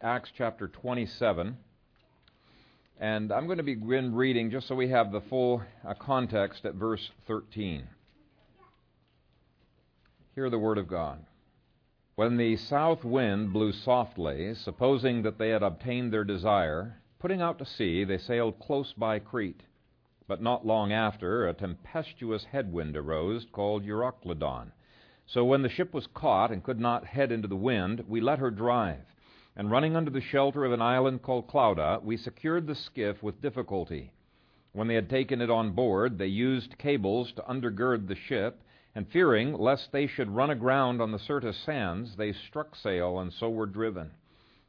Acts chapter 27. And I'm going to begin reading just so we have the full uh, context at verse 13. Hear the word of God. When the south wind blew softly, supposing that they had obtained their desire, putting out to sea, they sailed close by Crete. But not long after, a tempestuous headwind arose called Euroclydon. So when the ship was caught and could not head into the wind, we let her drive and running under the shelter of an island called Clauda, we secured the skiff with difficulty. When they had taken it on board, they used cables to undergird the ship, and fearing lest they should run aground on the Syrtis sands, they struck sail and so were driven.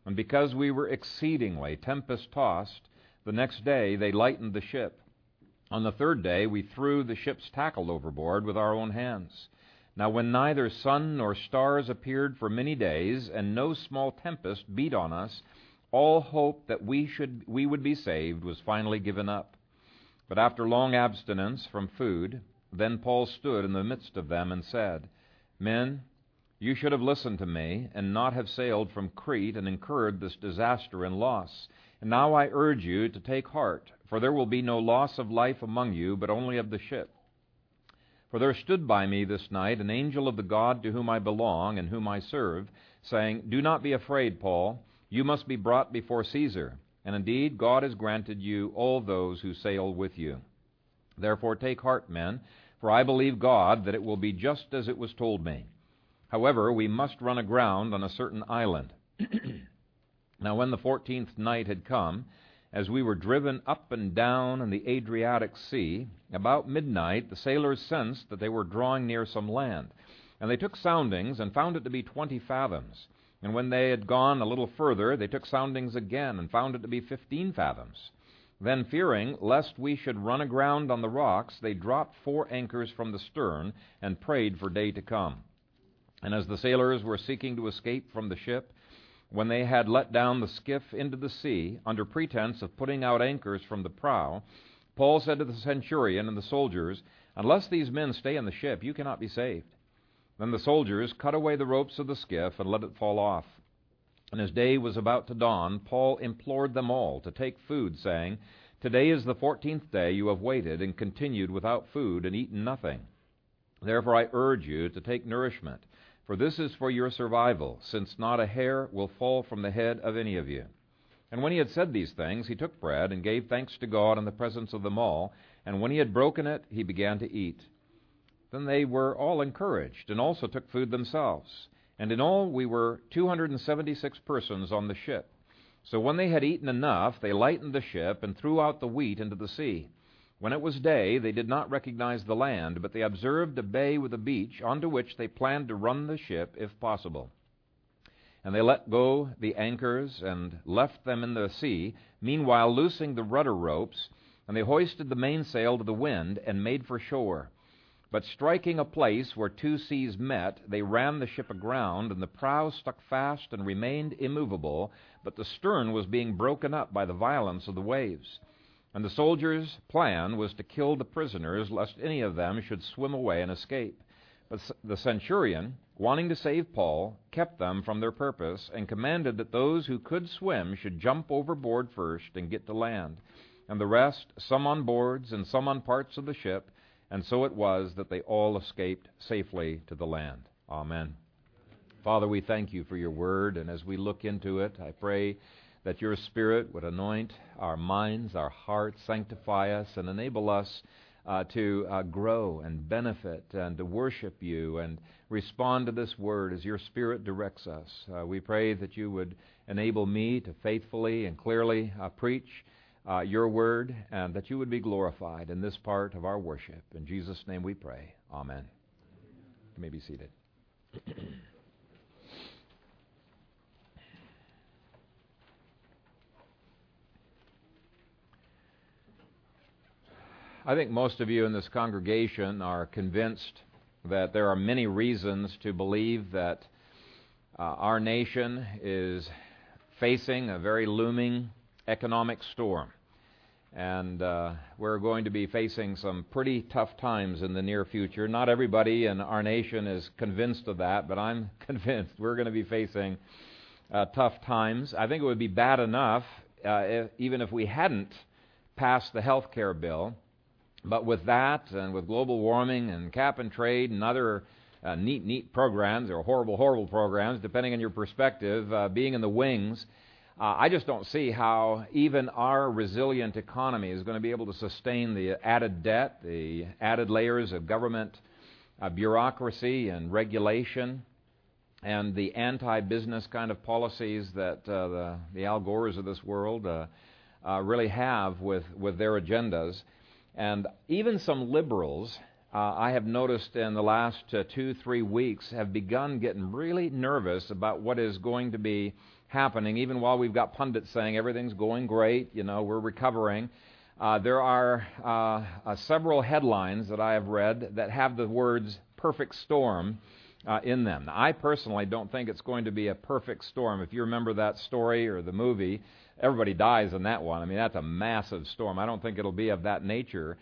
And because we were exceedingly tempest tossed, the next day they lightened the ship. On the third day we threw the ship's tackle overboard with our own hands. Now, when neither sun nor stars appeared for many days, and no small tempest beat on us, all hope that we, should, we would be saved was finally given up. But after long abstinence from food, then Paul stood in the midst of them and said, Men, you should have listened to me, and not have sailed from Crete and incurred this disaster and loss. And now I urge you to take heart, for there will be no loss of life among you, but only of the ship. For there stood by me this night an angel of the God to whom I belong and whom I serve, saying, Do not be afraid, Paul. You must be brought before Caesar. And indeed, God has granted you all those who sail with you. Therefore take heart, men, for I believe God that it will be just as it was told me. However, we must run aground on a certain island. now, when the fourteenth night had come, as we were driven up and down in the Adriatic Sea, about midnight the sailors sensed that they were drawing near some land. And they took soundings and found it to be twenty fathoms. And when they had gone a little further, they took soundings again and found it to be fifteen fathoms. Then, fearing lest we should run aground on the rocks, they dropped four anchors from the stern and prayed for day to come. And as the sailors were seeking to escape from the ship, when they had let down the skiff into the sea, under pretense of putting out anchors from the prow, Paul said to the centurion and the soldiers, Unless these men stay in the ship, you cannot be saved. Then the soldiers cut away the ropes of the skiff and let it fall off. And as day was about to dawn, Paul implored them all to take food, saying, Today is the fourteenth day you have waited and continued without food and eaten nothing. Therefore I urge you to take nourishment for this is for your survival, since not a hair will fall from the head of any of you. And when he had said these things, he took bread and gave thanks to God in the presence of them all. And when he had broken it, he began to eat. Then they were all encouraged, and also took food themselves. And in all we were 276 persons on the ship. So when they had eaten enough, they lightened the ship and threw out the wheat into the sea. When it was day, they did not recognize the land, but they observed a bay with a beach, onto which they planned to run the ship if possible. And they let go the anchors and left them in the sea, meanwhile loosing the rudder ropes, and they hoisted the mainsail to the wind and made for shore. But striking a place where two seas met, they ran the ship aground, and the prow stuck fast and remained immovable, but the stern was being broken up by the violence of the waves. And the soldiers' plan was to kill the prisoners, lest any of them should swim away and escape. But the centurion, wanting to save Paul, kept them from their purpose, and commanded that those who could swim should jump overboard first and get to land, and the rest, some on boards and some on parts of the ship, and so it was that they all escaped safely to the land. Amen. Father, we thank you for your word, and as we look into it, I pray that your Spirit would anoint our minds, our hearts, sanctify us, and enable us uh, to uh, grow and benefit and to worship you and respond to this word as your Spirit directs us. Uh, we pray that you would enable me to faithfully and clearly uh, preach uh, your word and that you would be glorified in this part of our worship. In Jesus' name we pray. Amen. You may be seated. I think most of you in this congregation are convinced that there are many reasons to believe that uh, our nation is facing a very looming economic storm. And uh, we're going to be facing some pretty tough times in the near future. Not everybody in our nation is convinced of that, but I'm convinced we're going to be facing uh, tough times. I think it would be bad enough uh, if, even if we hadn't passed the health care bill. But with that, and with global warming and cap and trade and other uh, neat, neat programs, or horrible, horrible programs, depending on your perspective, uh, being in the wings, uh, I just don't see how even our resilient economy is going to be able to sustain the added debt, the added layers of government uh, bureaucracy and regulation, and the anti-business kind of policies that uh, the, the Al Gores of this world uh, really have with, with their agendas. And even some liberals, uh, I have noticed in the last two, three weeks, have begun getting really nervous about what is going to be happening, even while we've got pundits saying everything's going great, you know, we're recovering. Uh, there are uh, uh, several headlines that I have read that have the words perfect storm uh, in them. Now, I personally don't think it's going to be a perfect storm. If you remember that story or the movie, everybody dies in that one. I mean, that's a massive storm. I don't think it'll be of that nature.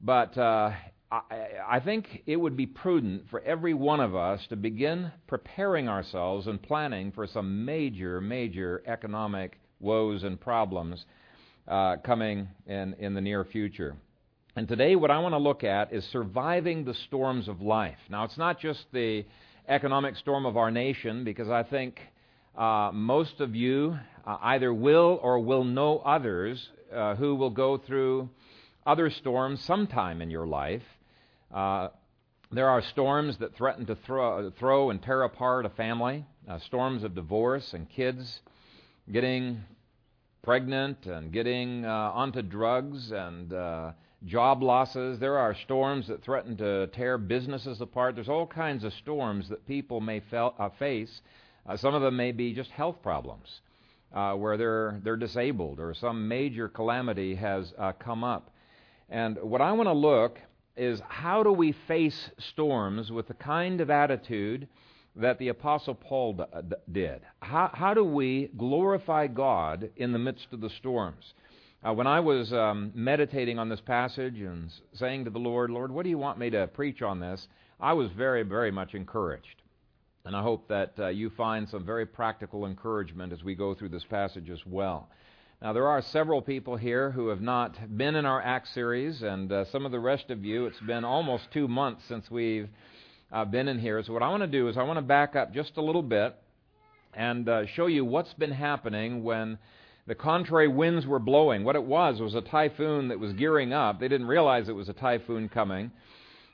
But uh, I, think it would be prudent for every one of us to begin preparing ourselves and planning for some major, major economic woes and problems uh, coming in, in the near future. And today, what I want to look at is surviving the storms of life. Now, it's not just the economic storm of our nation, because I think uh, most of you uh, either will or will know others uh, who will go through other storms sometime in your life. Uh, there are storms that threaten to throw, throw and tear apart a family, uh, storms of divorce and kids getting pregnant and getting uh, onto drugs and job losses. There are storms that threaten to tear businesses apart. There's all kinds of storms that people may fel- face. Uh, some of them may be just health problems, uh, where they're they're disabled or some major calamity has uh, come up. And what I want to look is how do we face storms with the kind of attitude that the Apostle Paul d- d- did? How, how do we glorify God in the midst of the storms? Uh, when I was um, meditating on this passage and saying to the Lord, Lord, what do you want me to preach on this? I was very, very much encouraged. And I hope that uh, you find some very practical encouragement as we go through this passage as well. Now, there are several people here who have not been in our Acts series, and uh, some of the rest of you, it's been almost two months since we've uh, been in here. So, what I want to do is I want to back up just a little bit and uh, show you what's been happening when the contrary winds were blowing. What it was was a typhoon that was gearing up. They didn't realize it was a typhoon coming,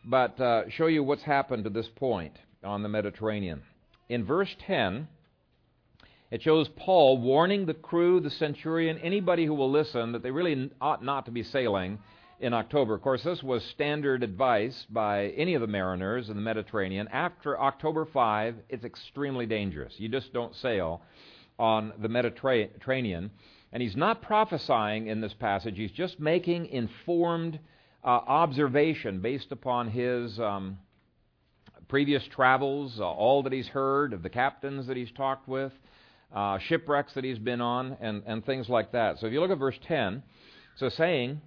but uh, show you what's happened to this point on the Mediterranean. In verse 10, it shows Paul warning the crew, the centurion, anybody who will listen, that they really ought not to be sailing in October. Of course, this was standard advice by any of the mariners in the Mediterranean. After October 5, it's extremely dangerous. You just don't sail on the Mediterranean. And he's not prophesying in this passage, he's just making informed uh, observation based upon his um, previous travels, uh, all that he's heard of the captains that he's talked with uh, shipwrecks that he's been on, and, and things like that. So if you look at verse 10, so saying,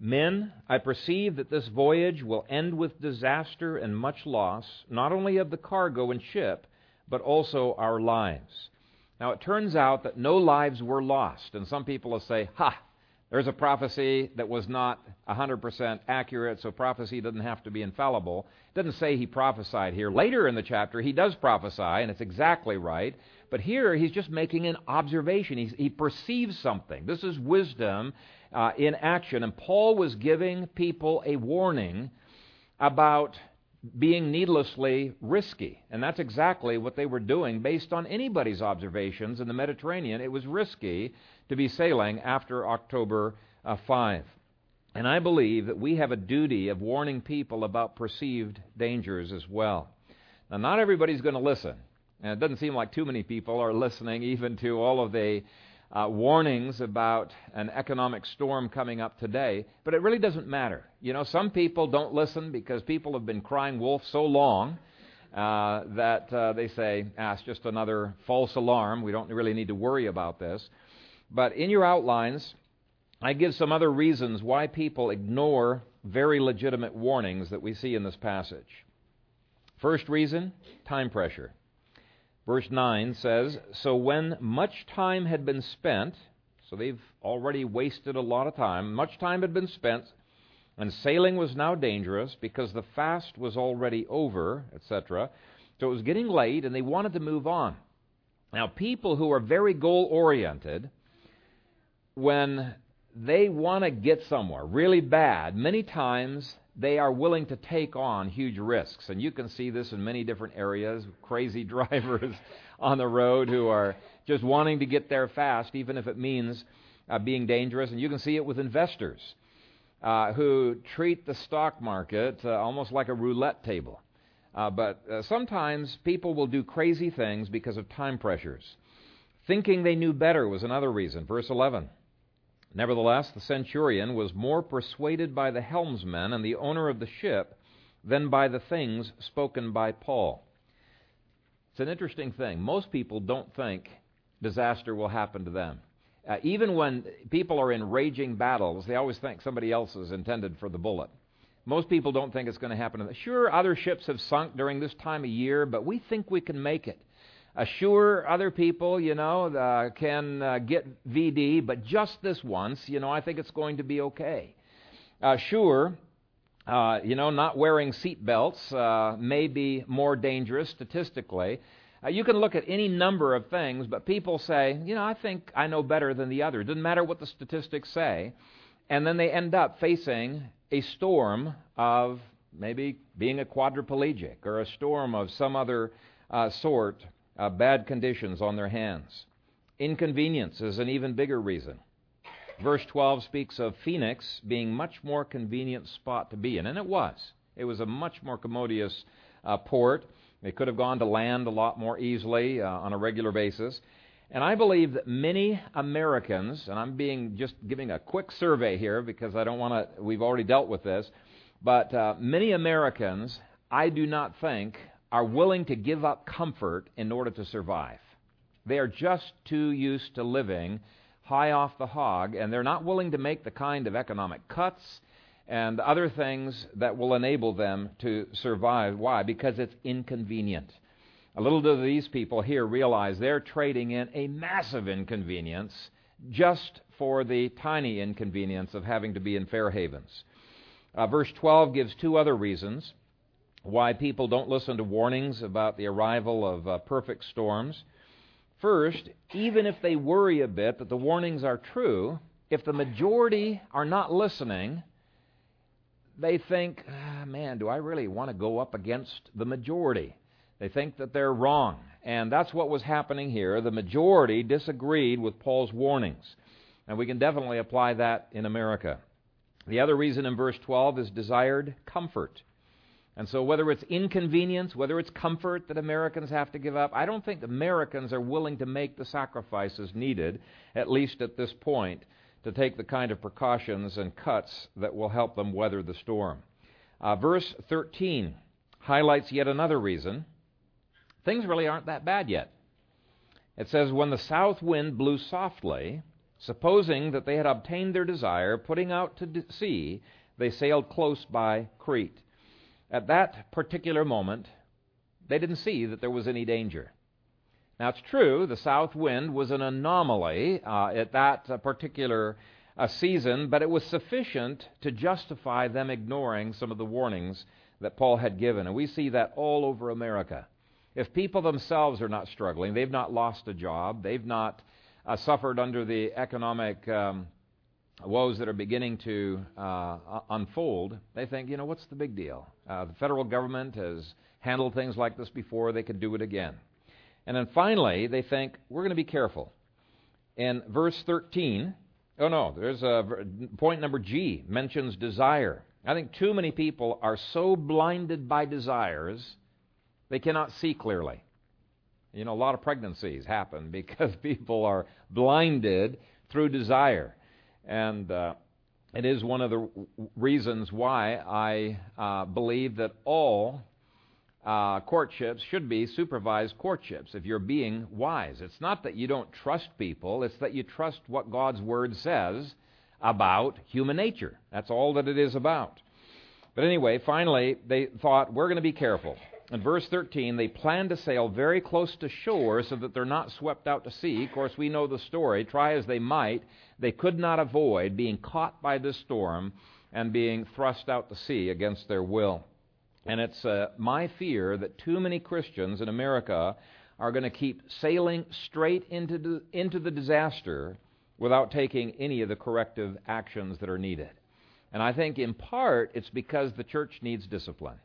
Men, I perceive that this voyage will end with disaster and much loss, not only of the cargo and ship, but also our lives. Now it turns out that no lives were lost, and some people will say, Ha, there's a prophecy that was not 100% accurate, so prophecy doesn't have to be infallible. It doesn't say he prophesied here. Later in the chapter, he does prophesy, and it's exactly right. But here he's just making an observation. He's, he perceives something. This is wisdom uh, in action. And Paul was giving people a warning about being needlessly risky. And that's exactly what they were doing based on anybody's observations in the Mediterranean. It was risky to be sailing after October uh, 5. And I believe that we have a duty of warning people about perceived dangers as well. Now, not everybody's going to listen. And it doesn't seem like too many people are listening even to all of the uh, warnings about an economic storm coming up today, but it really doesn't matter. You know, some people don't listen because people have been crying wolf so long uh, that uh, they say, ah, it's just another false alarm. We don't really need to worry about this. But in your outlines, I give some other reasons why people ignore very legitimate warnings that we see in this passage. First reason time pressure. Verse 9 says So when much time had been spent, so they've already wasted a lot of time, much time had been spent, and sailing was now dangerous because the fast was already over, etc. So it was getting late, and they wanted to move on. Now, people who are very goal oriented, when they want to get somewhere really bad, many times they are willing to take on huge risks. And you can see this in many different areas crazy drivers on the road who are just wanting to get there fast, even if it means uh, being dangerous. And you can see it with investors uh, who treat the stock market uh, almost like a roulette table. Uh, but uh, sometimes people will do crazy things because of time pressures. Thinking they knew better was another reason. Verse 11. Nevertheless, the centurion was more persuaded by the helmsman and the owner of the ship than by the things spoken by Paul. It's an interesting thing. Most people don't think disaster will happen to them. Uh, even when people are in raging battles, they always think somebody else is intended for the bullet. Most people don't think it's going to happen. Sure, other ships have sunk during this time of year, but we think we can make it. Uh, sure, other people, you know, uh, can uh, get VD, but just this once, you know, I think it's going to be okay. Uh, sure, uh, you know, not wearing seat belts uh, may be more dangerous statistically. you can look at any number of things, but people say, you know, I think I know better than the other. It doesn't matter what the statistics say. And then they end up facing a storm of maybe being a quadriplegic or a storm of some other sort uh, bad conditions on their hands. Inconvenience is an even bigger reason. Verse 12 speaks of Phoenix being much more convenient spot to be in, and it was. It was a much more commodious uh, port. They could have gone to land a lot more easily uh, on a regular basis. And I believe that many Americans, and I'm being just giving a quick survey here because I don't want to, we've already dealt with this, but uh, many Americans, I do not think, are willing to give up comfort in order to survive. They are just too used to living high off the hog, and they're not willing to make the kind of economic cuts and other things that will enable them to survive. Why? Because it's inconvenient. A little do these people here realize they're trading in a massive inconvenience just for the tiny inconvenience of having to be in Fair Havens. Uh, verse 12 gives two other reasons why people don't listen to warnings about the arrival of uh, perfect storms. First, even if they worry a bit that the warnings are true, if the majority are not listening, they think, ah, man, do I really want to go up against the majority? They think that they're wrong. And that's what was happening here. The majority disagreed with Paul's warnings. And we can definitely apply that in America. The other reason in verse 12 is desired comfort. And so, whether it's inconvenience, whether it's comfort that Americans have to give up, I don't think Americans are willing to make the sacrifices needed, at least at this point, to take the kind of precautions and cuts that will help them weather the storm. Uh, verse 13 highlights yet another reason. Things really aren't that bad yet. It says, When the south wind blew softly, supposing that they had obtained their desire, putting out to sea, they sailed close by Crete. At that particular moment, they didn't see that there was any danger. Now, it's true, the south wind was an anomaly uh, at that uh, particular uh, season, but it was sufficient to justify them ignoring some of the warnings that Paul had given. And we see that all over America. If people themselves are not struggling, they've not lost a job, they've not uh, suffered under the economic um, woes that are beginning to uh, unfold, they think, you know, what's the big deal? Uh, the federal government has handled things like this before, they could do it again. And then finally, they think, we're going to be careful. In verse 13, oh no, there's a point number G mentions desire. I think too many people are so blinded by desires, they cannot see clearly. You know, a lot of pregnancies happen because people are blinded through desire. And uh, it is one of the reasons why I uh, believe that all uh, courtships should be supervised courtships if you're being wise. It's not that you don't trust people, it's that you trust what God's Word says about human nature. That's all that it is about. But anyway, finally, they thought, we're going to be careful. In verse 13, they plan to sail very close to shore so that they're not swept out to sea. Of course, we know the story. Try as they might, they could not avoid being caught by this storm and being thrust out to sea against their will. And it's uh, my fear that too many Christians in America are going to keep sailing straight into the, into the disaster without taking any of the corrective actions that are needed. And I think in part it's because the church needs discipline.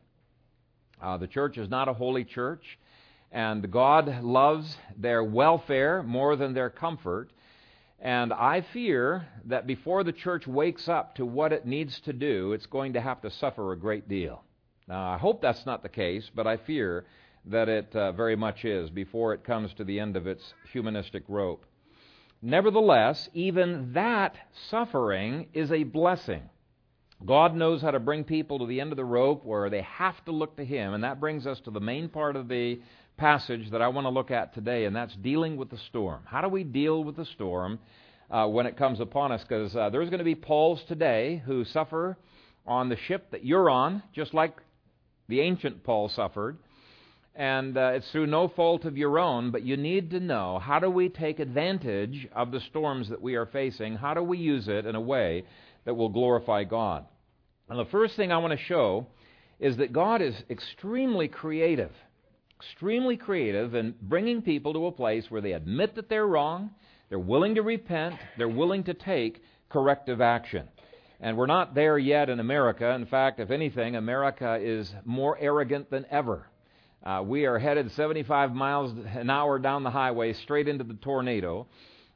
Uh, the church is not a holy church, and God loves their welfare more than their comfort. And I fear that before the church wakes up to what it needs to do, it's going to have to suffer a great deal. Now, I hope that's not the case, but I fear that it uh, very much is before it comes to the end of its humanistic rope. Nevertheless, even that suffering is a blessing. God knows how to bring people to the end of the rope where they have to look to Him. And that brings us to the main part of the passage that I want to look at today, and that's dealing with the storm. How do we deal with the storm uh, when it comes upon us? Because uh, there's going to be Pauls today who suffer on the ship that you're on, just like the ancient Paul suffered. And uh, it's through no fault of your own, but you need to know how do we take advantage of the storms that we are facing? How do we use it in a way that will glorify God. And the first thing I want to show is that God is extremely creative, extremely creative in bringing people to a place where they admit that they're wrong, they're willing to repent, they're willing to take corrective action. And we're not there yet in America. In fact, if anything, America is more arrogant than ever. Uh, we are headed 75 miles an hour down the highway straight into the tornado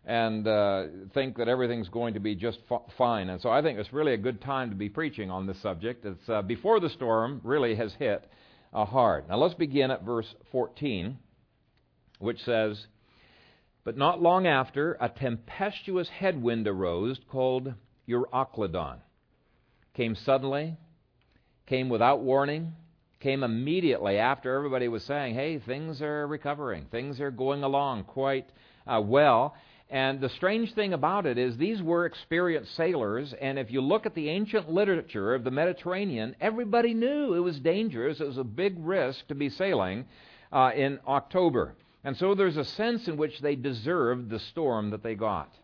and uh, think that everything's going to be just f- fine. And so I think it's really a good time to be preaching on this subject. It's uh, before the storm really has hit uh, hard. Now let's begin at verse 14, which says, But not long after, a tempestuous headwind arose called Euroclydon. Came suddenly, came without warning, came immediately after everybody was saying, hey, things are recovering, things are going along quite uh, well. And the strange thing about it is these were experienced sailors, and if you look at the ancient literature of the Mediterranean, everybody knew it was dangerous. It was a big risk to be sailing uh, in October. And so there's a sense in which they deserved the storm that they got.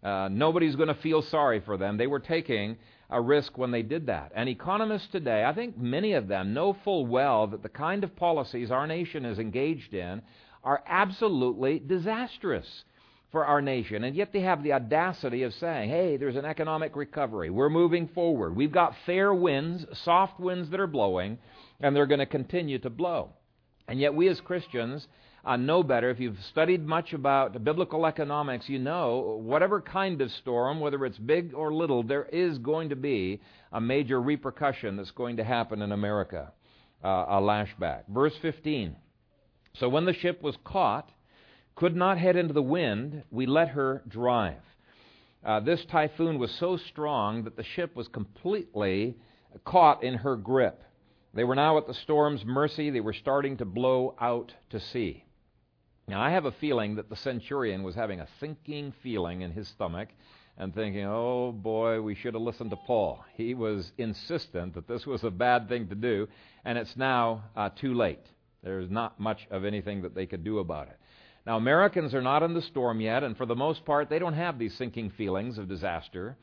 Uh, nobody's going to feel sorry for them. They were taking a risk when they did that. And economists today, I think many of them know full well that the kind of policies our nation is engaged in are absolutely disastrous for our nation. And yet they have the audacity of saying, hey, there's an economic recovery. We're moving forward. We've got fair winds, soft winds that are blowing, and they're going to continue to blow. And yet we as Christians uh, know better. If you've studied much about biblical economics, you know whatever kind of storm, whether it's big or little, there is going to be a major repercussion that's going to happen in America. Uh, a lashback. Verse 15. So when the ship was caught, could not head into the wind, we let her drive. Uh, this typhoon was so strong that the ship was completely caught in her grip. They were now at the storm's mercy. They were starting to blow out to sea. Now, I have a feeling that the centurion was having a sinking feeling in his stomach and thinking, oh boy, we should have listened to Paul. He was insistent that this was a bad thing to do, and it's now uh, too late. There's not much of anything that they could do about it. Now, Americans are not in the storm yet, and for the most part, they don't have these sinking feelings of disaster.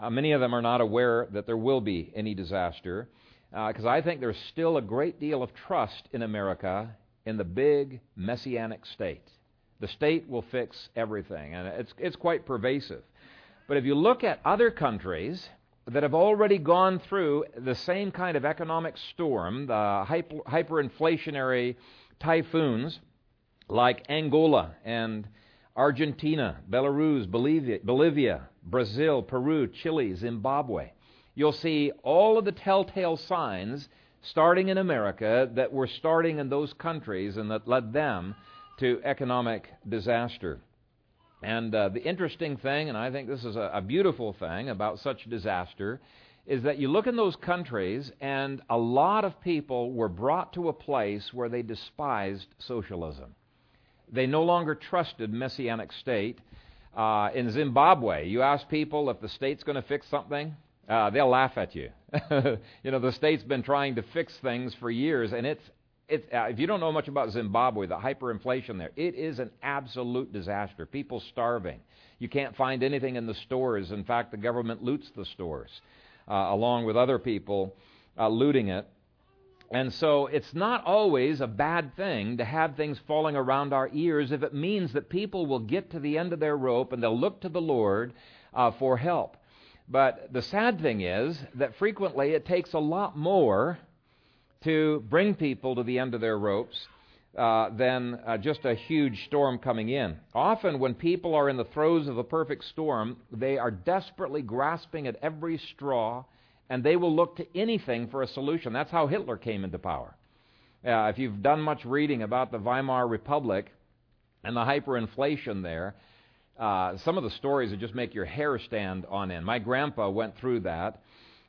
Uh, many of them are not aware that there will be any disaster, because uh, I think there's still a great deal of trust in America in the big messianic state. The state will fix everything, and it's, it's quite pervasive. But if you look at other countries that have already gone through the same kind of economic storm, the hyper, hyperinflationary typhoons, like Angola and Argentina, Belarus, Bolivia, Bolivia, Brazil, Peru, Chile, Zimbabwe. You'll see all of the telltale signs starting in America that were starting in those countries and that led them to economic disaster. And uh, the interesting thing, and I think this is a, a beautiful thing about such disaster, is that you look in those countries and a lot of people were brought to a place where they despised socialism. They no longer trusted messianic state. Uh, in Zimbabwe, you ask people if the state's going to fix something, uh, they'll laugh at you. you know, the state's been trying to fix things for years, and it's It's, uh, if you don't know much about Zimbabwe, the hyperinflation there, it is an absolute disaster. People starving. You can't find anything in the stores. In fact, the government loots the stores, uh, along with other people uh, looting it. And so it's not always a bad thing to have things falling around our ears if it means that people will get to the end of their rope and they'll look to the Lord uh, for help. But the sad thing is that frequently it takes a lot more to bring people to the end of their ropes uh, than uh, just a huge storm coming in. Often, when people are in the throes of a perfect storm, they are desperately grasping at every straw and they will look to anything for a solution. That's how Hitler came into power. Uh, if you've done much reading about the Weimar Republic and the hyperinflation there, uh, some of the stories that just make your hair stand on end. My grandpa went through that,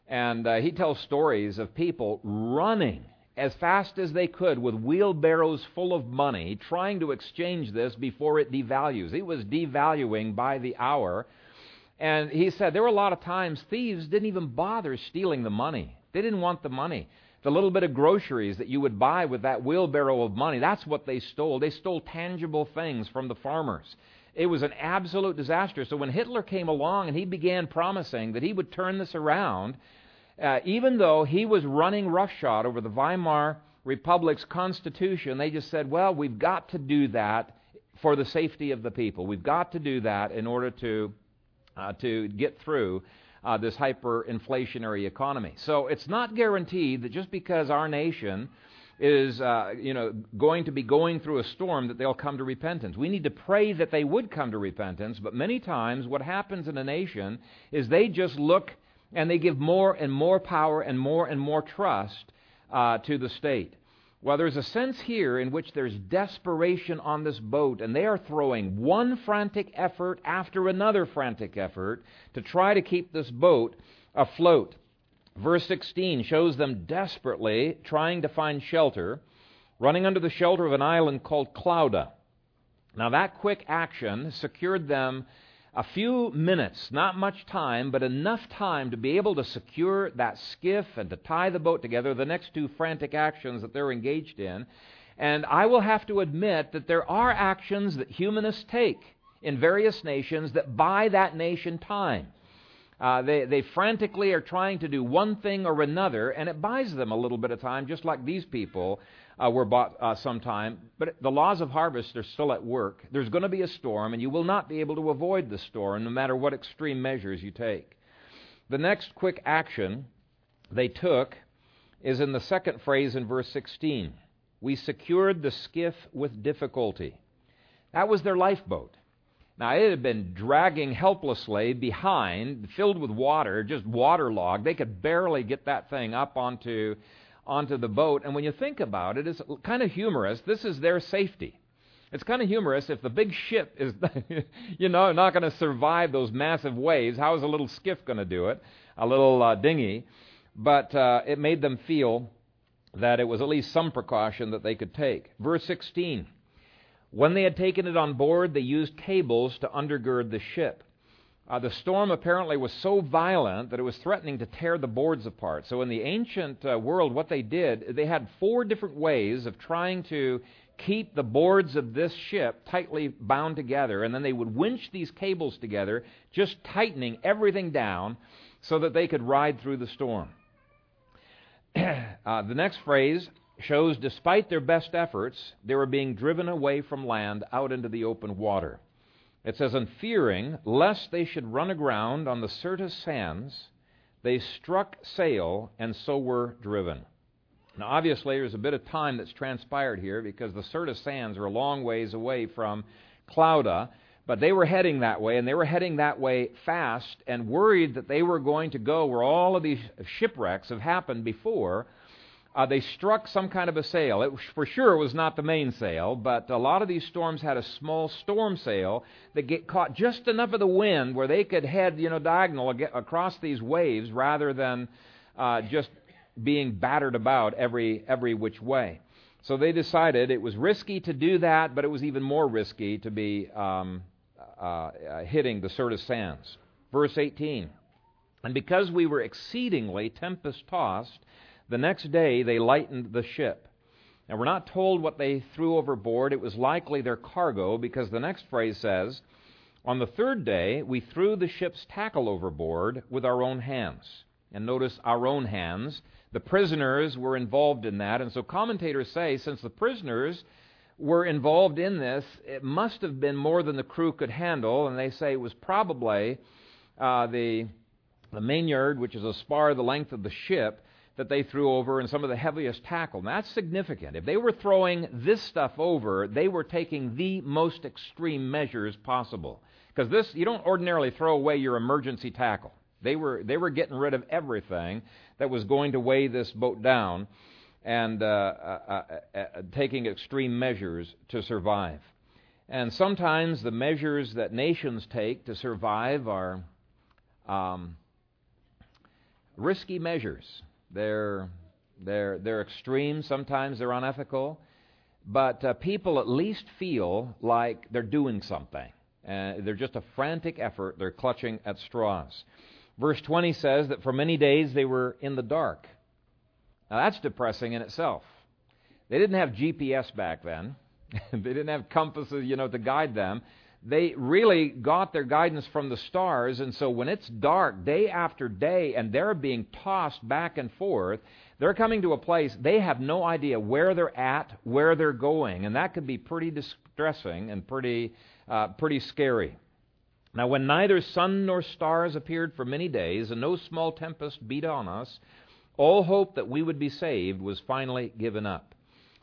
and uh, he tells stories of people running as fast as they could with wheelbarrows full of money, trying to exchange this before it devalues. It was devaluing by the hour. And he said there were a lot of times thieves didn't even bother stealing the money. They didn't want the money. The little bit of groceries that you would buy with that wheelbarrow of money, that's what they stole. They stole tangible things from the farmers. It was an absolute disaster. So when Hitler came along and he began promising that he would turn this around, uh, even though he was running roughshod over the Weimar Republic's constitution, they just said, well, we've got to do that for the safety of the people. We've got to do that in order to, uh, to get through uh, this hyperinflationary economy. So it's not guaranteed that just because our nation is uh, you know going to be going through a storm that they'll come to repentance. We need to pray that they would come to repentance, but many times what happens in a nation is they just look and they give more and more power and more and more trust uh, to the state. Well, there's a sense here in which there's desperation on this boat, and they are throwing one frantic effort after another frantic effort to try to keep this boat afloat. Verse 16 shows them desperately trying to find shelter, running under the shelter of an island called Clauda. Now, that quick action secured them a few minutes, not much time, but enough time to be able to secure that skiff and to tie the boat together, the next two frantic actions that they're engaged in. And I will have to admit that there are actions that humanists take in various nations that buy that nation time. Uh, they, they frantically are trying to do one thing or another, and it buys them a little bit of time, just like these people were bought uh, sometime. But the laws of harvest are still at work. There's going to be a storm, and you will not be able to avoid the storm no matter what extreme measures you take. The next quick action they took is in the second phrase in verse 16. We secured the skiff with difficulty. That was their lifeboat. Now, it had been dragging helplessly behind, filled with water, just waterlogged. They could barely get that thing up onto onto the boat. And when you think about it, it's kind of humorous. This is their safety. It's kind of humorous if the big ship is, you know, not going to survive those massive waves. How is a little skiff going to do it? A little uh, dinghy. But uh, it made them feel that it was at least some precaution that they could take. Verse 16. When they had taken it on board, they used cables to undergird the ship. Uh, the storm apparently was so violent that it was threatening to tear the boards apart. So, in the ancient uh, world, what they did, they had four different ways of trying to keep the boards of this ship tightly bound together, and then they would winch these cables together, just tightening everything down so that they could ride through the storm. uh, the next phrase shows despite their best efforts, they were being driven away from land out into the open water. It says, And fearing lest they should run aground on the Syrtis sands, they struck sail and so were driven. Now, obviously, there's a bit of time that's transpired here because the Syrtis sands are a long ways away from Clauda, but they were heading that way, and they were heading that way fast and worried that they were going to go where all of these shipwrecks have happened before uh, they struck some kind of a sail. It for sure was not the mainsail, but a lot of these storms had a small storm sail that get caught just enough of the wind where they could head, you know, diagonal across these waves rather than uh, just being battered about every every which way. So they decided it was risky to do that, but it was even more risky to be um, uh, uh hitting the Syrtis sands. Verse 18. And because we were exceedingly tempest tossed, the next day they lightened the ship. Now, we're not told what they threw overboard. It was likely their cargo, because the next phrase says, On the third day, we threw the ship's tackle overboard with our own hands. And notice our own hands. The prisoners were involved in that. And so commentators say, since the prisoners were involved in this, it must have been more than the crew could handle. And they say it was probably uh, the, the mainyard, which is a spar the length of the ship, that they threw over and some of the heaviest tackle. Now, that's significant. If they were throwing this stuff over, they were taking the most extreme measures possible. Because this, you don't ordinarily throw away your emergency tackle. They were, they were getting rid of everything that was going to weigh this boat down and uh, uh, uh, uh, taking extreme measures to survive. And sometimes the measures that nations take to survive are um, risky measures. They're, they're, they're extreme, sometimes they're unethical, but uh, people at least feel like they're doing something. Uh, they're just a frantic effort, they're clutching at straws. Verse 20 says that for many days they were in the dark. Now that's depressing in itself. They didn't have GPS back then. they didn't have compasses, you know, to guide them. They really got their guidance from the stars, and so when it's dark day after day and they're being tossed back and forth, they're coming to a place they have no idea where they're at, where they're going, and that could be pretty distressing and pretty, uh, pretty scary. Now, when neither sun nor stars appeared for many days, and no small tempest beat on us, all hope that we would be saved was finally given up.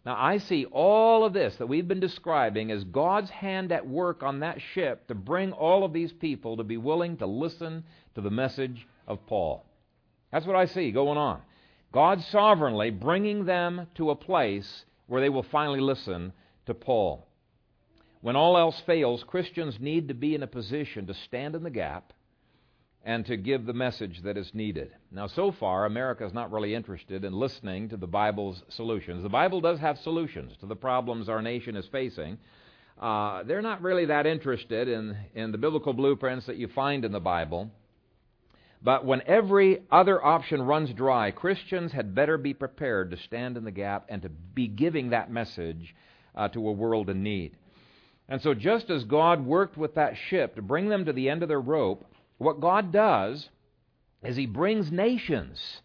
Now, I see all of this that we've been describing as God's hand at work on that ship to bring all of these people to be willing to listen to the message of Paul. That's what I see going on. God sovereignly bringing them to a place where they will finally listen to Paul. When all else fails, Christians need to be in a position to stand in the gap and to give the message that is needed. Now, so far, America is not really interested in listening to the Bible's solutions. The Bible does have solutions to the problems our nation is facing. Uh, they're not really that interested in, in the biblical blueprints that you find in the Bible. But when every other option runs dry, Christians had better be prepared to stand in the gap and to be giving that message uh, to a world in need. And so, just as God worked with that ship to bring them to the end of their rope, what God does is He brings nations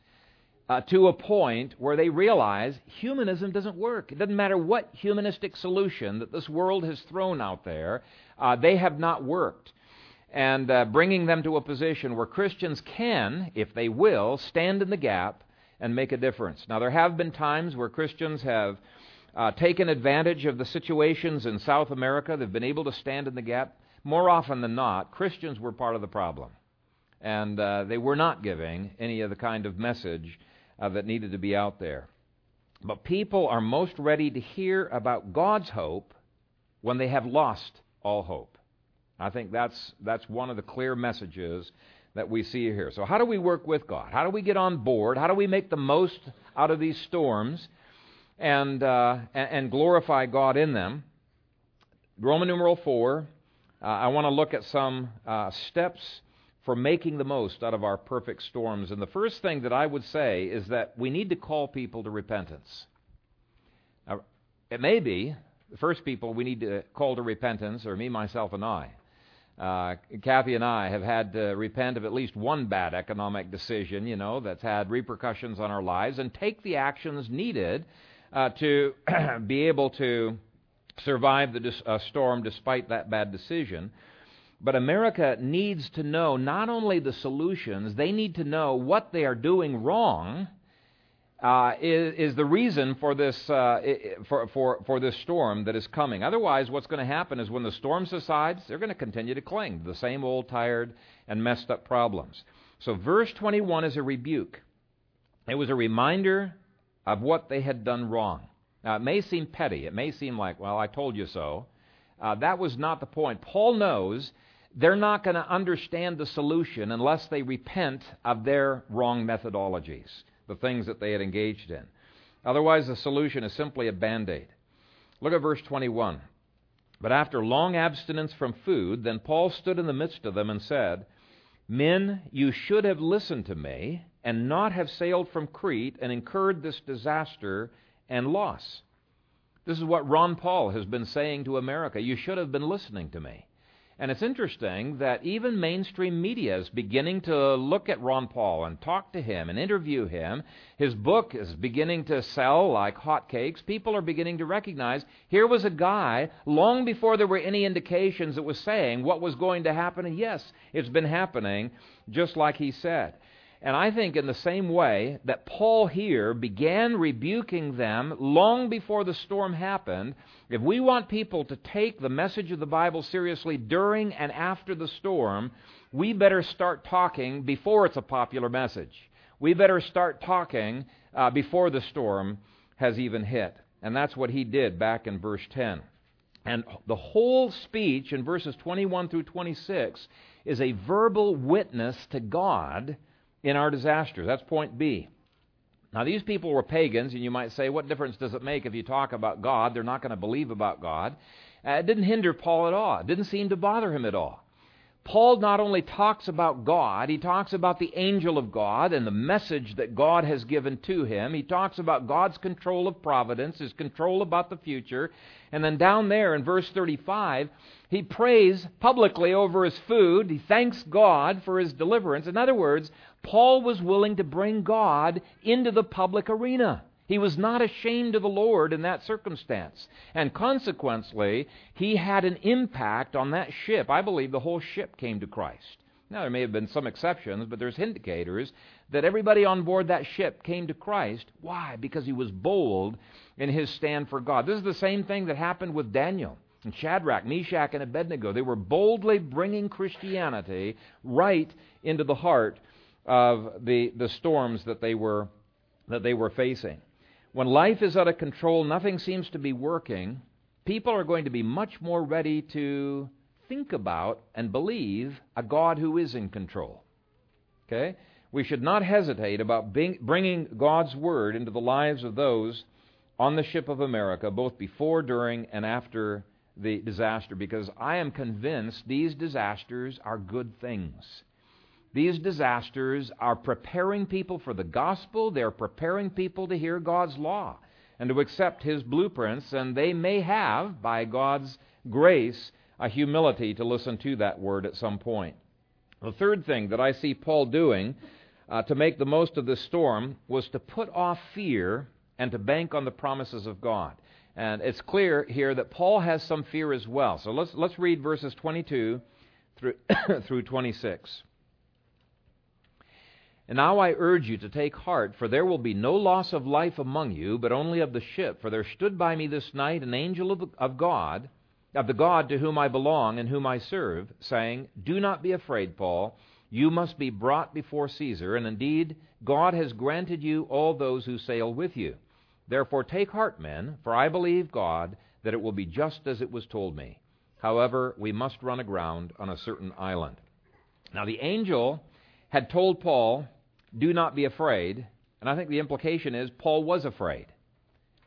uh, to a point where they realize humanism doesn't work. It doesn't matter what humanistic solution that this world has thrown out there, uh, they have not worked. And uh, bringing them to a position where Christians can, if they will, stand in the gap and make a difference. Now, there have been times where Christians have uh, taken advantage of the situations in South America. They've been able to stand in the gap. More often than not, Christians were part of the problem. And uh, they were not giving any of the kind of message uh, that needed to be out there. But people are most ready to hear about God's hope when they have lost all hope. I think that's, that's one of the clear messages that we see here. So, how do we work with God? How do we get on board? How do we make the most out of these storms? and, uh, and glorify God in them. Roman numeral 4, uh, I want to look at some uh, steps for making the most out of our perfect storms. And the first thing that I would say is that we need to call people to repentance. Now, it may be the first people we need to call to repentance are me, myself, and I. Uh, Kathy and I have had to repent of at least one bad economic decision, you know, that's had repercussions on our lives, and take the actions needed uh, to be able to survive the uh, storm despite that bad decision. But America needs to know not only the solutions, they need to know what they are doing wrong. Uh, is, is, the reason for this uh, for, for, for this storm that is coming. Otherwise, what's going to happen is when the storm subsides, they're going to continue to cling to the same old tired and messed up problems. So, verse 21 is a rebuke. It was a reminder of what they had done wrong. Now, it may seem petty. It may seem like, well, I told you so. Uh, that was not the point. Paul knows they're not going to understand the solution unless they repent of their wrong methodologies, the things that they had engaged in. Otherwise, the solution is simply a band aid. Look at verse 21. But after long abstinence from food, then Paul stood in the midst of them and said, Men, you should have listened to me and not have sailed from Crete and incurred this disaster and loss. This is what Ron Paul has been saying to America. You should have been listening to me. And it's interesting that even mainstream media is beginning to look at Ron Paul and talk to him and interview him. His book is beginning to sell like hotcakes. People are beginning to recognize here was a guy long before there were any indications that was saying what was going to happen. And yes, it's been happening just like he said. And I think, in the same way that Paul here began rebuking them long before the storm happened, if we want people to take the message of the Bible seriously during and after the storm, we better start talking before it's a popular message. We better start talking uh, before the storm has even hit. And that's what he did back in verse 10. And the whole speech in verses 21 through 26 is a verbal witness to God in our disasters. That's point B. Now, these people were pagans, and you might say, what difference does it make if you talk about God? They're not going to believe about God. Uh, it didn't hinder Paul at all, it didn't seem to bother him at all. Paul not only talks about God, he talks about the angel of God and the message that God has given to him. He talks about God's control of providence, his control about the future. And then down there in verse 35, he prays publicly over his food. He thanks God for his deliverance. In other words, Paul was willing to bring God into the public arena. He was not ashamed of the Lord in that circumstance. And consequently, he had an impact on that ship. I believe the whole ship came to Christ. Now, there may have been some exceptions, but there's indicators that everybody on board that ship came to Christ. Why? Because he was bold in his stand for God. This is the same thing that happened with Daniel. And Shadrach, Meshach, and Abednego, they were boldly bringing Christianity right into the heart of the, the storms that they were that they were facing. When life is out of control, nothing seems to be working, people are going to be much more ready to think about and believe a God who is in control. Okay? We should not hesitate about bringing God's Word into the lives of those on the ship of America, both before, during, and after the disaster, because I am convinced these disasters are good things. These disasters are preparing people for the gospel. They're preparing people to hear God's law and to accept His blueprints, and they may have, by God's grace, a humility to listen to that word at some point. The third thing that I see Paul doing uh, to make the most of this storm was to put off fear and to bank on the promises of God. And it's clear here that Paul has some fear as well. So let's, let's read verses 22 through, through 26. And now I urge you to take heart, for there will be no loss of life among you, but only of the ship. For there stood by me this night an angel of, of God, of the God to whom I belong and whom I serve, saying, Do not be afraid, Paul. You must be brought before Caesar, and indeed God has granted you all those who sail with you. Therefore take heart, men, for I believe God that it will be just as it was told me. However, we must run aground on a certain island. Now the angel had told Paul do not be afraid. And I think the implication is Paul was afraid.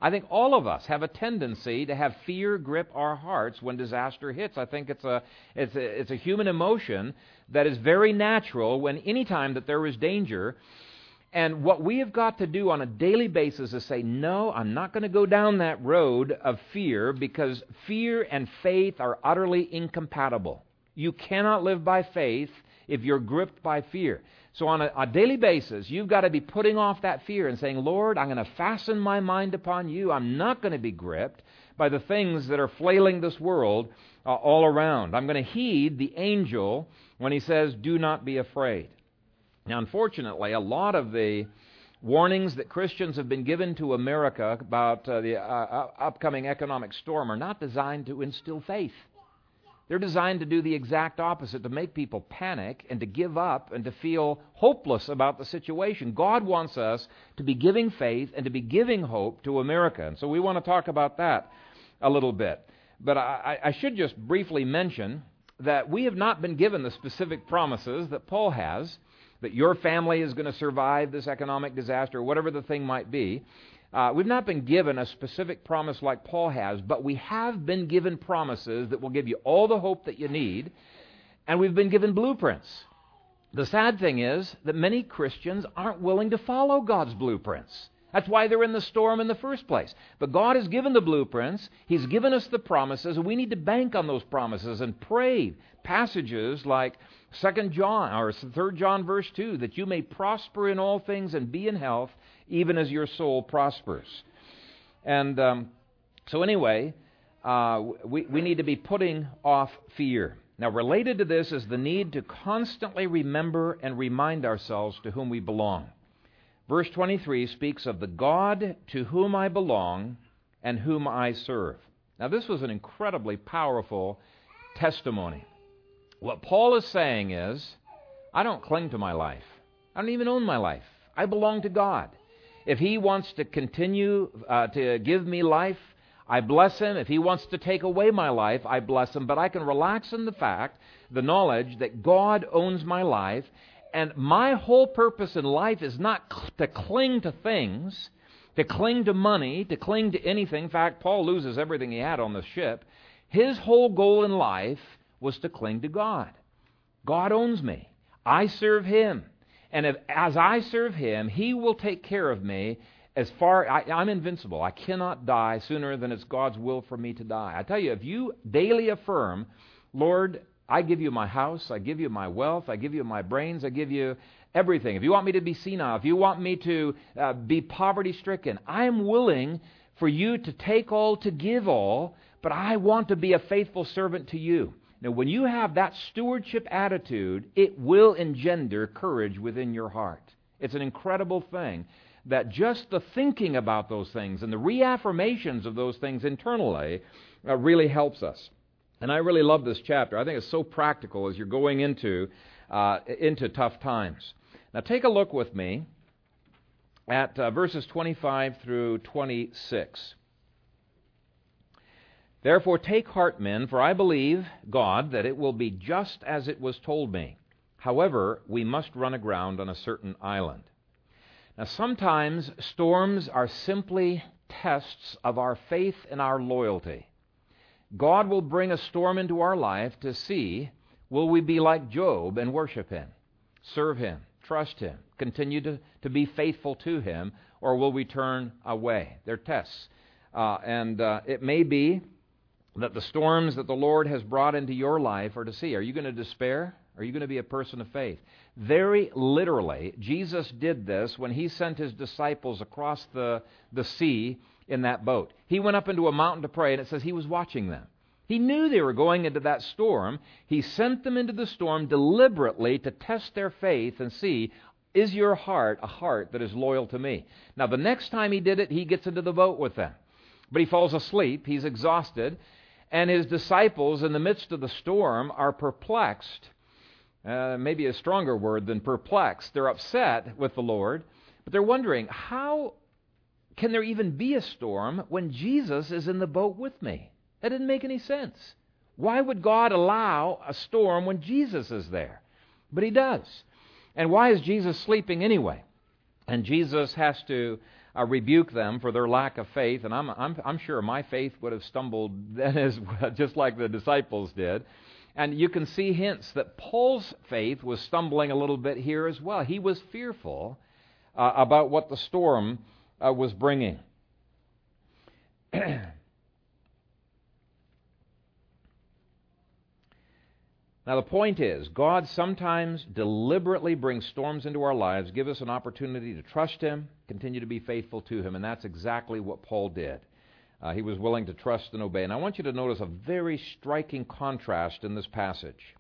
I think all of us have a tendency to have fear grip our hearts when disaster hits. I think it's a, it's a, it's a human emotion that is very natural when any time that there is danger. And what we have got to do on a daily basis is say, no, I'm not going to go down that road of fear because fear and faith are utterly incompatible. You cannot live by faith if you're gripped by fear. So, on a, a, daily basis, you've got to be putting off that fear and saying, Lord, I'm going to fasten my mind upon you. I'm not going to be gripped by the things that are flailing this world uh, all around. I'm going to heed the angel when he says, Do not be afraid. Now, unfortunately, a lot of the warnings that Christians have been given to America about uh, the uh, uh upcoming economic storm are not designed to instill faith. They're designed to do the exact opposite, to make people panic and to give up and to feel hopeless about the situation. God wants us to be giving faith and to be giving hope to America. And so we want to talk about that a little bit. But I, I should just briefly mention that we have not been given the specific promises that Paul has that your family is going to survive this economic disaster, whatever the thing might be. Uh, we've not been given a specific promise like Paul has, but we have been given promises that will give you all the hope that you need, and we've been given blueprints. The sad thing is that many Christians aren't willing to follow God's blueprints. That's why they're in the storm in the first place. But God has given the blueprints, He's given us the promises, and we need to bank on those promises and pray passages like 2 John or 3 John verse 2 that you may prosper in all things and be in health even as your soul prospers. And um, so, anyway, uh, we, we need to be putting off fear. Now, related to this is the need to constantly remember and remind ourselves to whom we belong. Verse 23 speaks of the God to whom I belong and whom I serve. Now, this was an incredibly powerful testimony. What Paul is saying is, I don't cling to my life. I don't even own my life. I belong to God. If He wants to continue uh, to give me life, I bless Him. If He wants to take away my life, I bless Him. But I can relax in the fact, the knowledge that God owns my life. And my whole purpose in life is not to cling to things, to cling to money, to cling to anything. In fact, Paul loses everything he had on the ship. His whole goal in life was to cling to God. God owns me. I serve Him. And if, as I serve Him, He will take care of me as far I, I'm invincible. I cannot die sooner than it's God's will for me to die. I tell you, if you daily affirm, Lord, I give you my house, I give you my wealth, I give you my brains, I give you everything. If you want me to be senile, if you want me to uh, be poverty stricken, I am willing for you to take all, to give all, but I want to be a faithful servant to you. Now, when you have that stewardship attitude, it will engender courage within your heart. It's an incredible thing that just the thinking about those things and the reaffirmations of those things internally uh, really helps us. And I really love this chapter. I think it's so practical as you're going into, uh, into tough times. Now, take a look with me at uh, verses 25 through 26. Therefore, take heart, men, for I believe, God, that it will be just as it was told me. However, we must run aground on a certain island. Now, sometimes storms are simply tests of our faith and our loyalty. God will bring a storm into our life to see will we be like Job and worship Him, serve Him, trust Him, continue to, to be faithful to Him, or will we turn away? They're tests. Uh, and uh, it may be that the storms that the Lord has brought into your life are to see. Are you going to despair? Are you going to be a person of faith? Very literally, Jesus did this when he sent his disciples across the, the sea in that boat. He went up into a mountain to pray, and it says he was watching them. He knew they were going into that storm. He sent them into the storm deliberately to test their faith and see is your heart a heart that is loyal to me? Now, the next time he did it, he gets into the boat with them. But he falls asleep. He's exhausted and his disciples, in the midst of the storm, are perplexed. Uh, maybe a stronger word than perplexed. They're upset with the Lord, but they're wondering, how can there even be a storm when Jesus is in the boat with me? That didn't make any sense. Why would God allow a storm when Jesus is there? But he does. And why is Jesus sleeping anyway? And Jesus has to uh, rebuke them for their lack of faith. And I'm, I'm, I'm sure my faith would have stumbled then as just like the disciples did. And you can see hints that Paul's faith was stumbling a little bit here as well. He was fearful uh, about what the storm uh, was bringing. Now, the point is, God sometimes deliberately brings storms into our lives, give us an opportunity to trust Him, continue to be faithful to Him, and that's exactly what Paul did. Uh, he was willing to trust and obey. And I want you to notice a very striking contrast in this passage.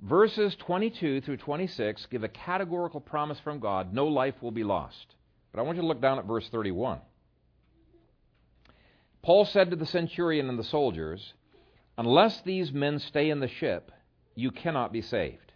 Verses 22 through 26 give a categorical promise from God no life will be lost. But I want you to look down at verse 31. Paul said to the centurion and the soldiers, Unless these men stay in the ship, you cannot be saved.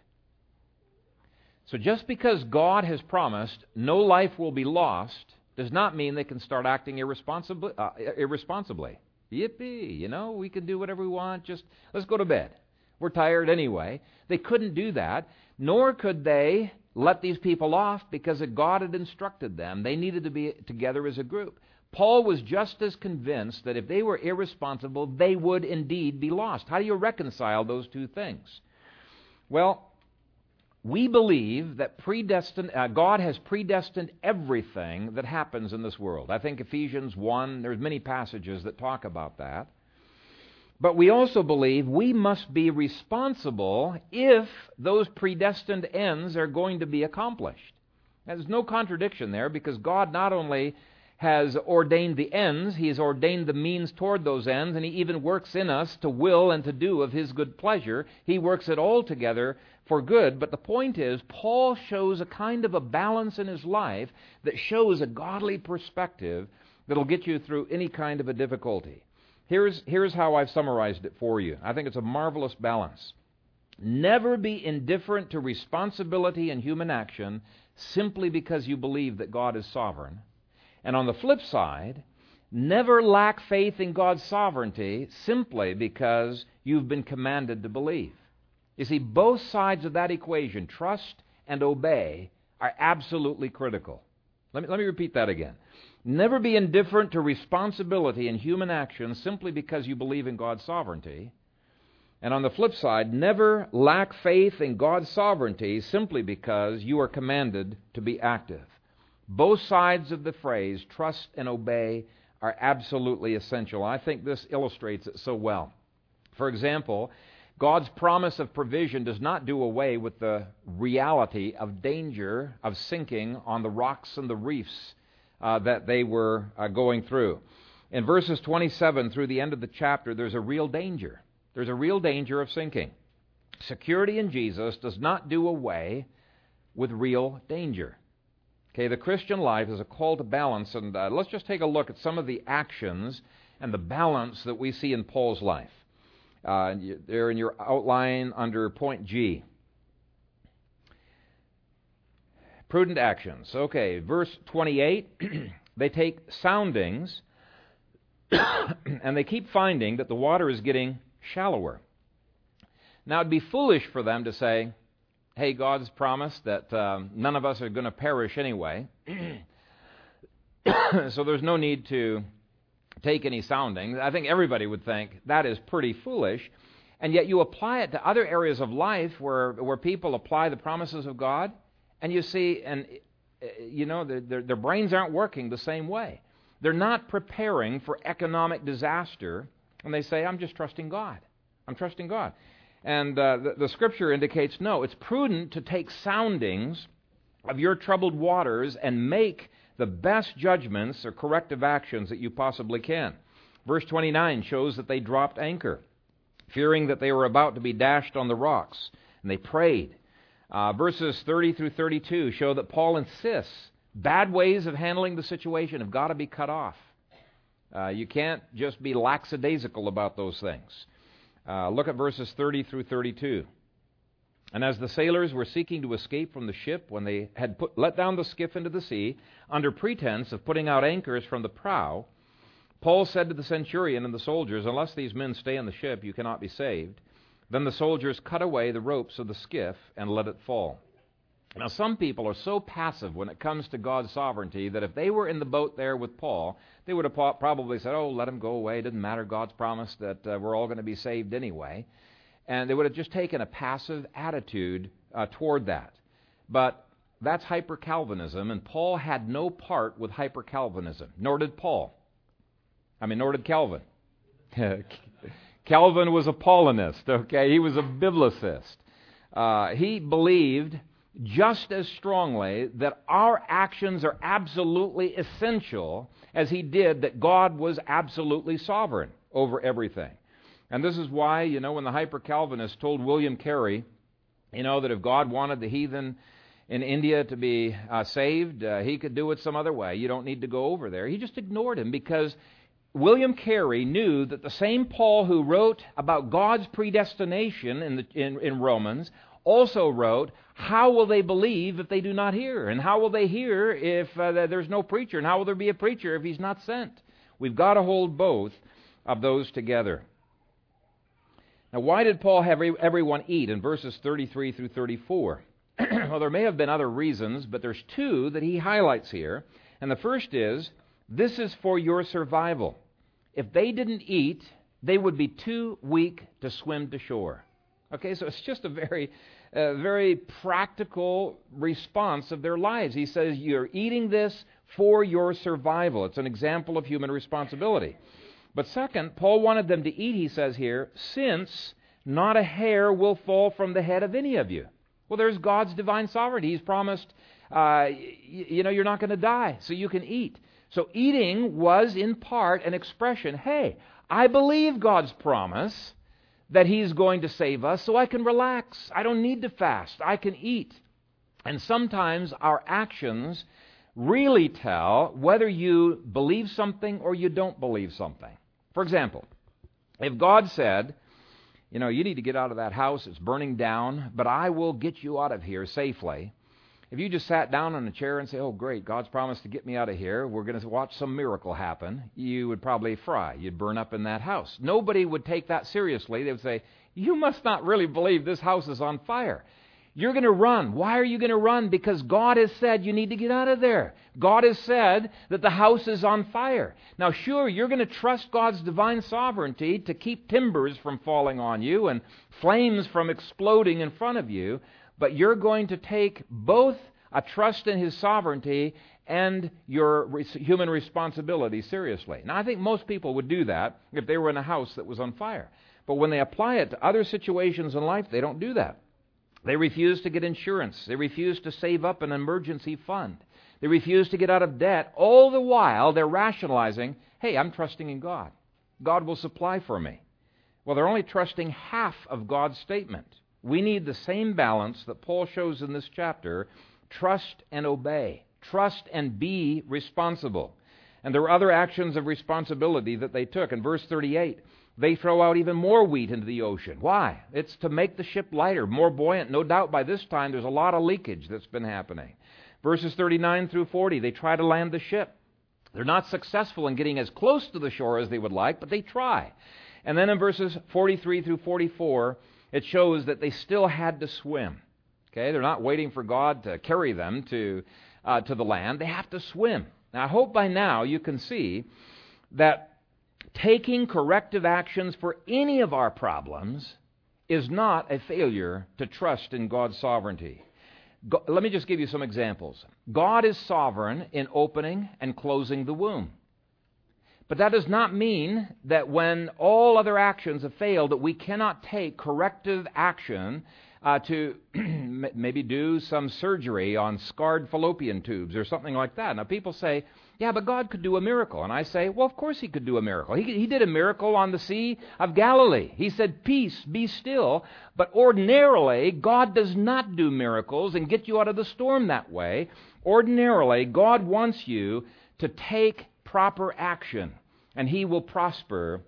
So just because God has promised no life will be lost does not mean they can start acting irresponsibly. Uh, irresponsibly. Yippee, you know, we can do whatever we want, just let's go to bed. We're tired anyway. They couldn't do that, nor could they let these people off because God had instructed them. They needed to be together as a group. Paul was just as convinced that if they were irresponsible, they would indeed be lost. How do you reconcile those two things? Well, we believe that predestined, uh, God has predestined everything that happens in this world. I think Ephesians 1, there's many passages that talk about that. But we also believe we must be responsible if those predestined ends are going to be accomplished. There's no contradiction there because God not only has ordained the ends, He has ordained the means toward those ends, and He even works in us to will and to do of His good pleasure. He works it all together for good. But the point is, Paul shows a kind of a balance in his life that shows a godly perspective that'll get you through any kind of a difficulty. Here's, here's how I've summarized it for you. I think it's a marvelous balance. Never be indifferent to responsibility and human action simply because you believe that God is sovereign. And on the flip side, never lack faith in God's sovereignty simply because you've been commanded to believe. You see, both sides of that equation, trust and obey, are absolutely critical. Let me, let me repeat that again. Never be indifferent to responsibility in human action simply because you believe in God's sovereignty. And on the flip side, never lack faith in God's sovereignty simply because you are commanded to be active. Both sides of the phrase, trust and obey, are absolutely essential. I think this illustrates it so well. For example, God's promise of provision does not do away with the reality of danger of sinking on the rocks and the reefs uh, that they were uh, going through. In verses 27 through the end of the chapter, there's a real danger. There's a real danger of sinking. Security in Jesus does not do away with real danger. Okay, the Christian life is a call to balance, and uh, let's just take a look at some of the actions and the balance that we see in Paul's life. Uh, they're in your outline under point G. Prudent actions. Okay, verse 28. they take soundings and they keep finding that the water is getting shallower. Now, it'd be foolish for them to say, hey, God's promised that um, none of us are going to perish anyway. so there's no need to take any soundings. I think everybody would think that is pretty foolish. And yet you apply it to other areas of life where, where people apply the promises of God, and you see, and uh, you know, their, their brains aren't working the same way. They're not preparing for economic disaster, and they say, I'm just trusting God. I'm trusting God. And uh, the, the scripture indicates no, it's prudent to take soundings of your troubled waters and make the best judgments or corrective actions that you possibly can. Verse 29 shows that they dropped anchor, fearing that they were about to be dashed on the rocks, and they prayed. Uh, verses 30 through 32 show that Paul insists bad ways of handling the situation have got to be cut off. Uh, you can't just be lackadaisical about those things. Uh, look at verses 30 through 32. And as the sailors were seeking to escape from the ship, when they had put, let down the skiff into the sea, under pretense of putting out anchors from the prow, Paul said to the centurion and the soldiers, Unless these men stay in the ship, you cannot be saved. Then the soldiers cut away the ropes of the skiff and let it fall. Now, some people are so passive when it comes to God's sovereignty that if they were in the boat there with Paul, they would have probably said, Oh, let him go away. It doesn't matter. God's promised that uh, we're all going to be saved anyway. And they would have just taken a passive attitude uh, toward that. But that's hyper Calvinism, and Paul had no part with hyper Calvinism, nor did Paul. I mean, nor did Calvin. Calvin was a Paulinist, okay? He was a biblicist. Uh, he believed just as strongly that our actions are absolutely essential as he did that God was absolutely sovereign over everything. And this is why, you know, when the hyper Calvinists told William Carey, you know, that if God wanted the heathen in India to be uh, saved, uh, he could do it some other way. You don't need to go over there. He just ignored him because William Carey knew that the same Paul who wrote about God's predestination in, the, in, in Romans also wrote, How will they believe if they do not hear? And how will they hear if uh, there's no preacher? And how will there be a preacher if he's not sent? We've got to hold both of those together. Now, why did Paul have everyone eat in verses 33 through 34? well, there may have been other reasons, but there's two that he highlights here. And the first is this is for your survival. If they didn't eat, they would be too weak to swim to shore. Okay, so it's just a very, uh, very practical response of their lives. He says, You're eating this for your survival. It's an example of human responsibility. But second, Paul wanted them to eat, he says here, since not a hair will fall from the head of any of you. Well, there's God's divine sovereignty. He's promised, uh, you know, you're not going to die, so you can eat. So eating was in part an expression hey, I believe God's promise that He's going to save us, so I can relax. I don't need to fast. I can eat. And sometimes our actions really tell whether you believe something or you don't believe something. For example, if God said, you know, you need to get out of that house, it's burning down, but I will get you out of here safely. If you just sat down on a chair and say, Oh, great, God's promised to get me out of here, we're going to watch some miracle happen, you would probably fry. You'd burn up in that house. Nobody would take that seriously. They would say, You must not really believe this house is on fire. You're going to run. Why are you going to run? Because God has said you need to get out of there. God has said that the house is on fire. Now, sure, you're going to trust God's divine sovereignty to keep timbers from falling on you and flames from exploding in front of you, but you're going to take both a trust in His sovereignty and your human responsibility seriously. Now, I think most people would do that if they were in a house that was on fire. But when they apply it to other situations in life, they don't do that. They refuse to get insurance. They refuse to save up an emergency fund. They refuse to get out of debt. All the while, they're rationalizing, hey, I'm trusting in God. God will supply for me. Well, they're only trusting half of God's statement. We need the same balance that Paul shows in this chapter trust and obey, trust and be responsible. And there were other actions of responsibility that they took. In verse 38, they throw out even more wheat into the ocean. Why? It's to make the ship lighter, more buoyant. No doubt by this time there's a lot of leakage that's been happening. Verses 39 through 40, they try to land the ship. They're not successful in getting as close to the shore as they would like, but they try. And then in verses 43 through 44, it shows that they still had to swim. Okay, they're not waiting for God to carry them to uh, to the land. They have to swim. Now, I hope by now you can see that taking corrective actions for any of our problems is not a failure to trust in God's sovereignty. Let me just give you some examples. God is sovereign in opening and closing the womb. But that does not mean that when all other actions have failed, that we cannot take corrective action uh, to maybe do some surgery on scarred fallopian tubes or something like that. Now, people say, yeah, but God could do a miracle. And I say, well, of course He could do a miracle. He, he did a miracle on the Sea of Galilee. He said, Peace, be still. But ordinarily, God does not do miracles and get you out of the storm that way. Ordinarily, God wants you to take proper action, and He will prosper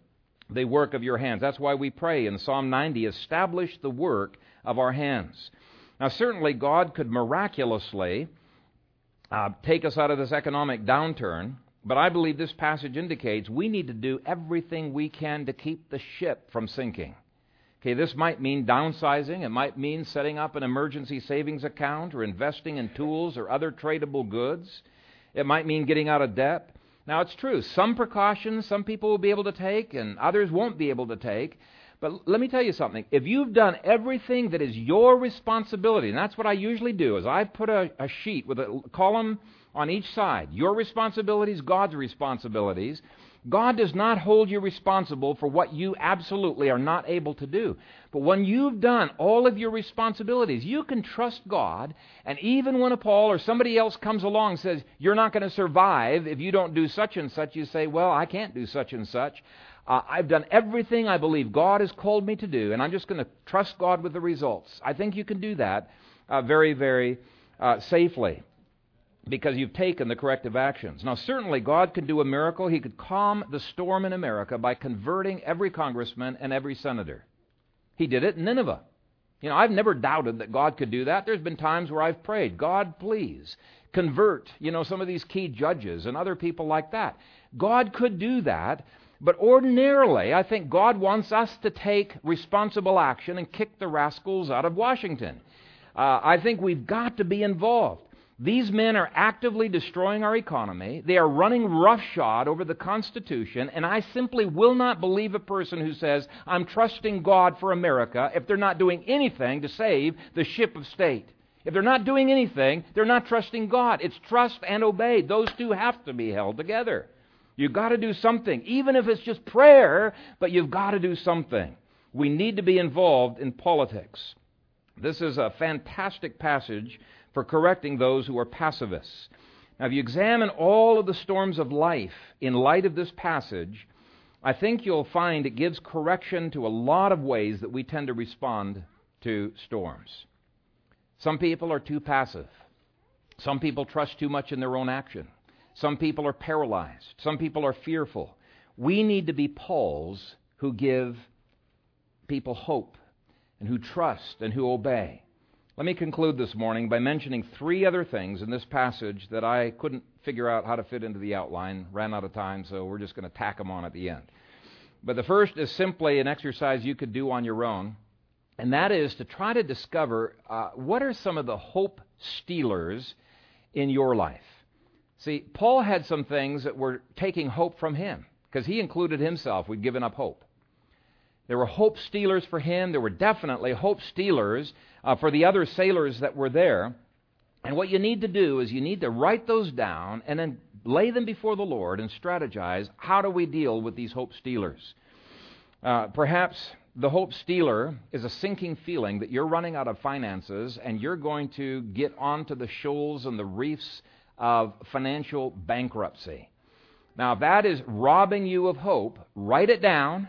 the work of your hands. That's why we pray in Psalm 90 establish the work of our hands. Now, certainly, God could miraculously uh, take us out of this economic downturn, but I believe this passage indicates we need to do everything we can to keep the ship from sinking. Okay, this might mean downsizing. It might mean setting up an emergency savings account or investing in tools or other tradable goods. It might mean getting out of debt. Now, it's true. Some precautions some people will be able to take and others won't be able to take. But let me tell you something. If you've done everything that is your responsibility, and that's what I usually do, is I put a, a sheet with a column on each side. Your responsibilities, God's responsibilities. God does not hold you responsible for what you absolutely are not able to do. But when you've done all of your responsibilities, you can trust God. And even when a Paul or somebody else comes along and says, You're not going to survive if you don't do such and such, you say, Well, I can't do such and such. Uh, I've done everything I believe God has called me to do, and I'm just going to trust God with the results. I think you can do that uh, very, very uh, safely because you've taken the corrective actions. Now, certainly, God could do a miracle. He could calm the storm in America by converting every congressman and every senator. He did it in Nineveh. You know, I've never doubted that God could do that. There's been times where I've prayed, God, please convert, you know, some of these key judges and other people like that. God could do that. But ordinarily, I think God wants us to take responsible action and kick the rascals out of Washington. Uh, I think we've got to be involved. These men are actively destroying our economy. They are running roughshod over the Constitution, and I simply will not believe a person who says, I'm trusting God for America, if they're not doing anything to save the ship of state. If they're not doing anything, they're not trusting God. It's trust and obey. Those two have to be held together. You've got to do something, even if it's just prayer, but you've got to do something. We need to be involved in politics. This is a fantastic passage for correcting those who are pacifists. Now, if you examine all of the storms of life in light of this passage, I think you'll find it gives correction to a lot of ways that we tend to respond to storms. Some people are too passive. Some people trust too much in their own action. Some people are paralyzed. Some people are fearful. We need to be Pauls who give people hope and who trust and who obey. Let me conclude this morning by mentioning three other things in this passage that I couldn't figure out how to fit into the outline, ran out of time, so we're just going to tack them on at the end. But the first is simply an exercise you could do on your own, and that is to try to discover uh, what are some of the hope stealers in your life. See, Paul had some things that were taking hope from him because he included himself. We'd given up hope. There were hope stealers for him. There were definitely hope stealers uh, for the other sailors that were there. And what you need to do is you need to write those down and then lay them before the Lord and strategize how do we deal with these hope stealers. Uh, perhaps the hope stealer is a sinking feeling that you're running out of finances and you're going to get onto the shoals and the reefs of financial bankruptcy. Now, if that is robbing you of hope, write it down